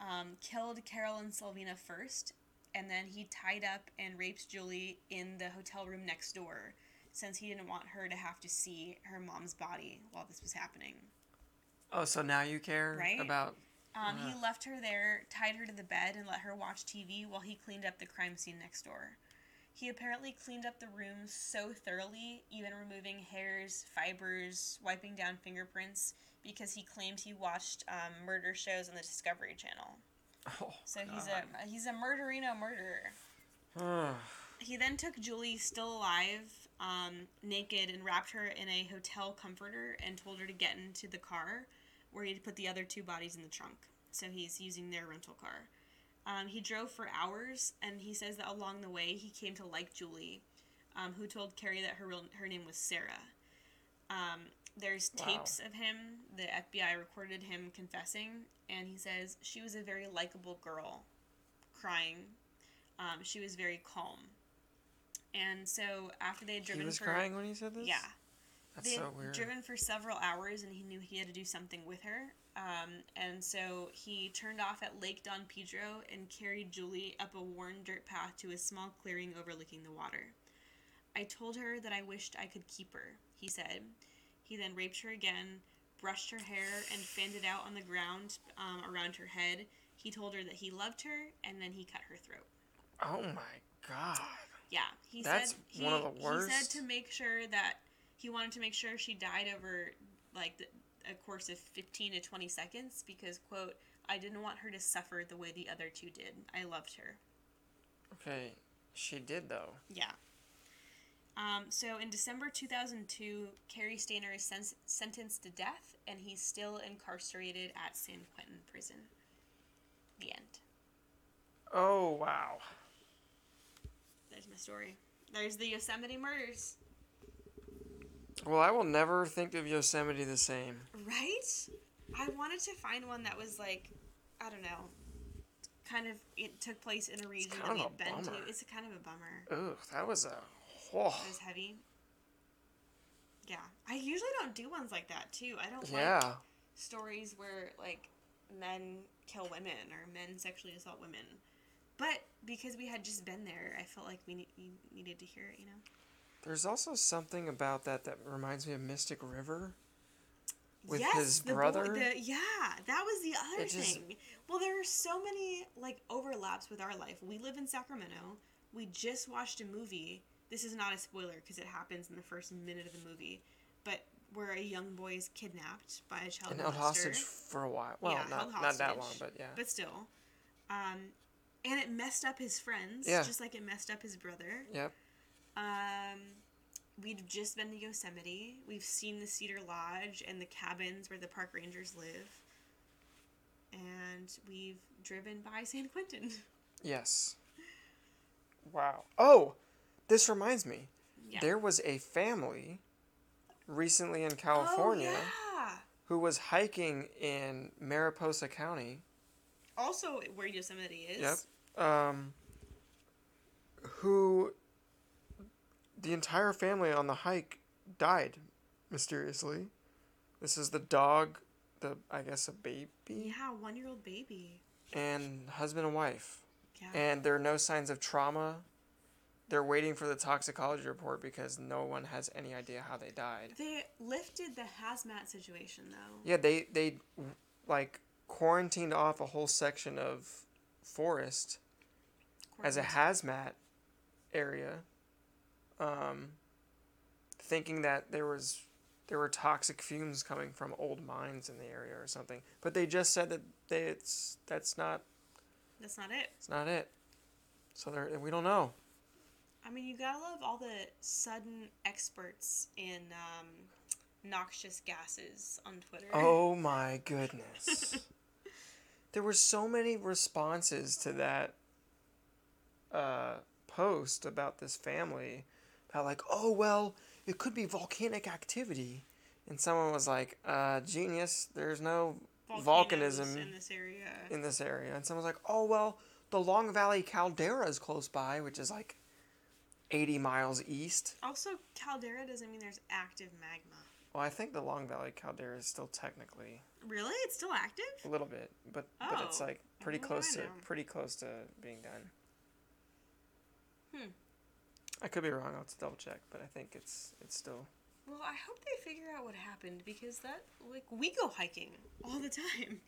um, killed Carole and Silvina first, and then he tied up and raped Juli in the hotel room next door since he didn't want her to have to see her mom's body while this was happening. Oh, so now you care Right? about Um. He left her there, tied her to the bed, and let her watch TV while he cleaned up the crime scene next door. He apparently cleaned up the room so thoroughly, even removing hairs, fibers, wiping down fingerprints, because he claimed he watched um, murder shows on the Discovery Channel. Oh, So he's a he's a murderino murderer. He then took Juli, still alive, um, naked, and wrapped her in a hotel comforter and told her to get into the car where he'd put the other two bodies in the trunk. So he's using their rental car. Um, he drove for hours, and he says that along the way he came to like Juli, um, who told Cary that her real, her name was Sarah. Um, there's Wow. tapes of him. The FBI recorded him confessing, and he says she was a very likable girl, crying. Um, she was very calm. And so after they had driven He was for crying when he said this. yeah, That's they so had driven for several hours, and he knew he had to do something with her. Um, and so he turned off at Lake Don Pedro and carried Juli up a worn dirt path to a small clearing overlooking the water. I told her that I wished I could keep her, he said. He then raped her again, brushed her hair, and fanned it out on the ground um, around her head. He told her that he loved her, and then he cut her throat. Oh my god. Yeah, he That's said he, one of the worst. he said to make sure that he wanted to make sure she died over like the, a course of 15 to 20 seconds because, quote, I didn't want her to suffer the way the other two did. I loved her. Okay, she did though. Yeah. Um, so in December 2002, Cary Stayner is sen- sentenced to death, and he's still incarcerated at San Quentin prison. The end. Oh wow. There's my story. There's the Yosemite murders. Well, I will never think of Yosemite the same. Right? I wanted to find one that was like, I don't know, kind of, it took place in a region that we of had a been to. It's a kind of a bummer. Ugh, that was a. It was heavy. Yeah. I usually don't do ones like that, too. I don't like stories where, like, men kill women or men sexually assault women. But because we had just been there, I felt like we ne- we needed to hear it, you know? There's also something about that that reminds me of Mystic River. With yes, his the brother? the, yeah, that was the other just- thing. Well, there are so many like overlaps with our life. We live in Sacramento. We just watched a movie. This is not a spoiler because it happens in the first minute of the movie, but where a young boy is kidnapped by a child And held hostage for a while. Well, Yeah, not, not that long, but yeah. But still, um, and it messed up his friends, Yeah. just like it messed up his brother. Yep. Um, we've just been to Yosemite. We've seen the Cedar Lodge and the cabins where the park rangers live. And we've driven by San Quentin. Yes. Wow. Oh, this reminds me. Yeah. There was a family recently in California Oh, yeah. who was hiking in Mariposa County. Also, where Yosemite is. Yep. Um, who the entire family on the hike died mysteriously. This is the dog, the I guess a baby, Yeah, one year old baby. and husband and wife. Yeah. And there are no signs of trauma. They're waiting for the toxicology report because no one has any idea how they died. they lifted the hazmat situation, though. Yeah, they they like quarantined off a whole section of forest as a hazmat area, um, thinking that there was there were toxic fumes coming from old mines in the area or something. But they just said that they, it's that's not That's not it. it's not it. So there we don't know. I mean, you gotta love all the sudden experts in um, noxious gases on Twitter. Oh my goodness. there were so many responses to that uh, post about this family about like, oh well, it could be volcanic activity. And someone was like, uh, genius, there's no volcanism in this area. in this area. And someone's like, oh well, the Long Valley caldera is close by, which is like 80 miles east. Also, caldera doesn't mean there's active magma. Well, I think the Long Valley caldera is still technically Really? It's still active? A little bit, but but it's Oh, like pretty close to pretty close to being done. Hmm. I could be wrong. I'll have to double check, but I think it's it's still. Well, I hope they figure out what happened because that, like, we go hiking all the time.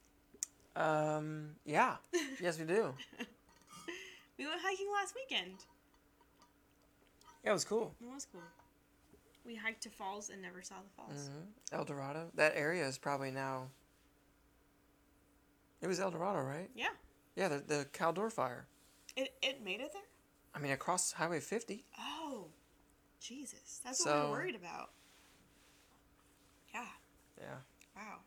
Um. Yeah. yes, we do. We went hiking last weekend. Yeah, it was cool. It was cool. We hiked to falls and never saw the falls. hmm El Dorado. That area is probably now. It was El Dorado, right? Yeah. Yeah, the the Caldor fire. It, it made it there? I mean, across Highway 50. Oh, Jesus. That's what So- we're worried about. Yeah. Yeah. Wow.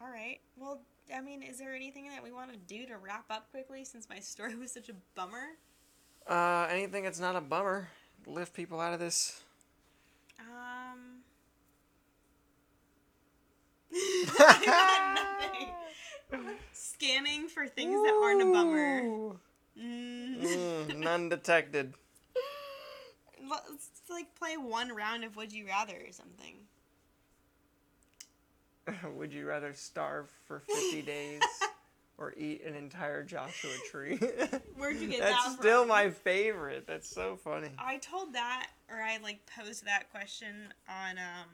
All right. Well, I mean, is there anything that we want to do to wrap up quickly since my story was such a bummer? Uh, anything that's not a bummer, lift people out of this. Um. I got nothing. Scanning for things that aren't a bummer. Mm. Mm, none detected. Let's like play one round of Would You Rather or something. Would you rather starve for 50 days or eat an entire Joshua tree? Where'd you get That's that still my favorite. That's so funny. I told that, or I like posed that question on um,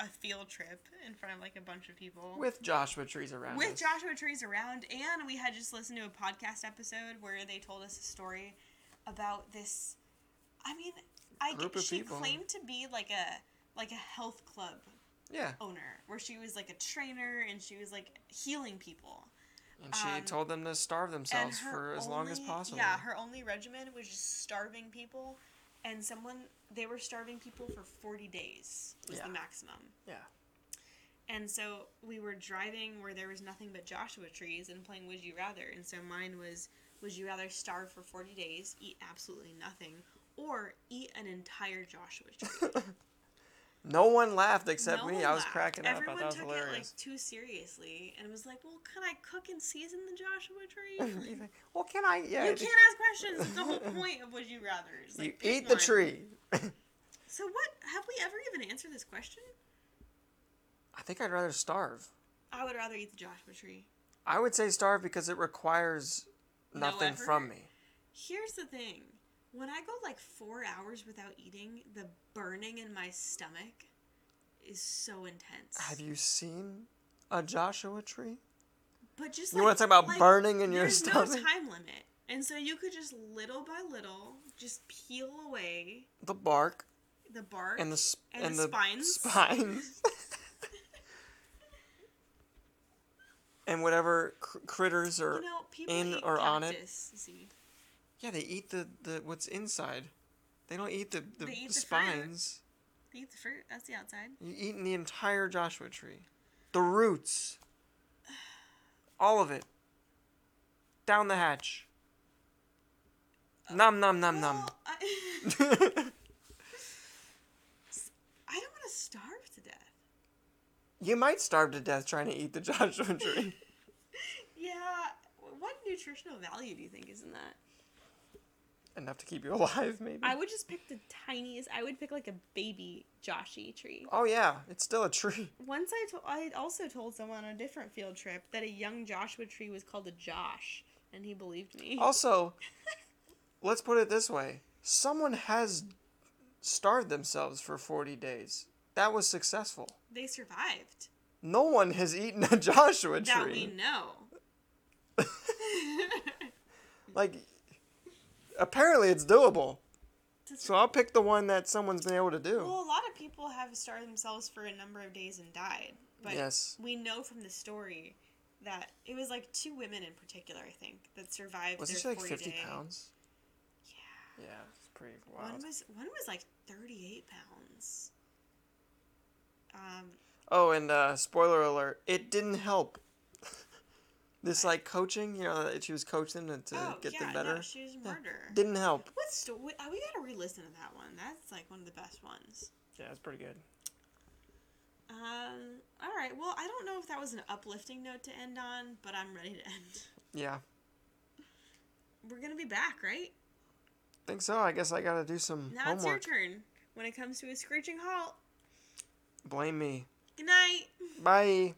a field trip in front of like a bunch of people. With Joshua trees around with us. Joshua Trees around, and we had just listened to a podcast episode where they told us a story about this. I mean, I Group of she people. claimed to be like a like a health club Yeah. owner, where she was like a trainer and she was like healing people. And she Um, told them to starve themselves for as long as possible. Yeah, her only regimen was just starving people, and someone they were starving people for forty days was Yeah. the maximum. Yeah. And so we were driving where there was nothing but Joshua trees and playing Would You Rather. And so mine was Would you rather starve for 40 days, eat absolutely nothing, or eat an entire Joshua tree? No one laughed except No me. I was laughed. cracking up. Everyone I thought it was took hilarious. it like too seriously and was like, "Well, can I cook and season the Joshua tree?" You well, can I? Yeah. you can't ask questions. It's the whole point of Would You Rather. You like, pick eat the tree. So what? Have we ever even answered this question? I think I'd rather starve. I would rather eat the Joshua tree. I would say starve because it requires nothing effort? from me. Here's the thing. When I go like four hours without eating, the burning in my stomach is so intense. Have you seen a Joshua tree? But just You like, wanna talk about like, burning in your stomach? there's no time limit, and so you could just little by little just peel away The bark the bark and the sp- and and the the spines. spines. and whatever cr- critters are you know, in or on it. Yeah, they eat the, the what's inside. They don't eat the, the, They eat the spines. They eat the fruit. That's the outside. You eating the entire Joshua tree. The roots. All of it. Down the hatch. Nom nom nom nom. Well, I, I don't want to starve to death. you might starve to death trying to eat the Joshua tree. Yeah. What nutritional value do you think is in that? Enough to keep you alive, maybe. I would just pick the tiniest. I would pick like a baby Joshi tree. Oh yeah, it's still a tree. Once I told, I also told someone on a different field trip that a young Joshua tree was called a Josh, and he believed me. Also, let's put it this way: someone has starved themselves for forty days. That was successful. They survived. No one has eaten a Joshua tree. That we know. Like, apparently it's doable. So I'll pick the one that someone's been able to do. Well, a lot of people have starved themselves for a number of days and died. But Yes. we know from the story that it was like two women in particular, I think, that survived Was their like 40 fifty day. pounds? Yeah. Yeah, it's pretty wild. One was one was like 38 pounds. Um, Oh, and uh, spoiler alert: it didn't help. This like coaching, you know, that she was coaching them to oh, get yeah, them better. No, she was a murder. Didn't help. What sto- we, uh, gotta re-listen to that one. That's like one of the best ones. Yeah, it's pretty good. Um. All right. Well, I don't know if that was an uplifting note to end on, but I'm ready to end. Yeah, We're gonna be back, right? think so. I guess I gotta do some Now it's your turn. When it comes to a screeching halt. Blame me. Good night. Bye.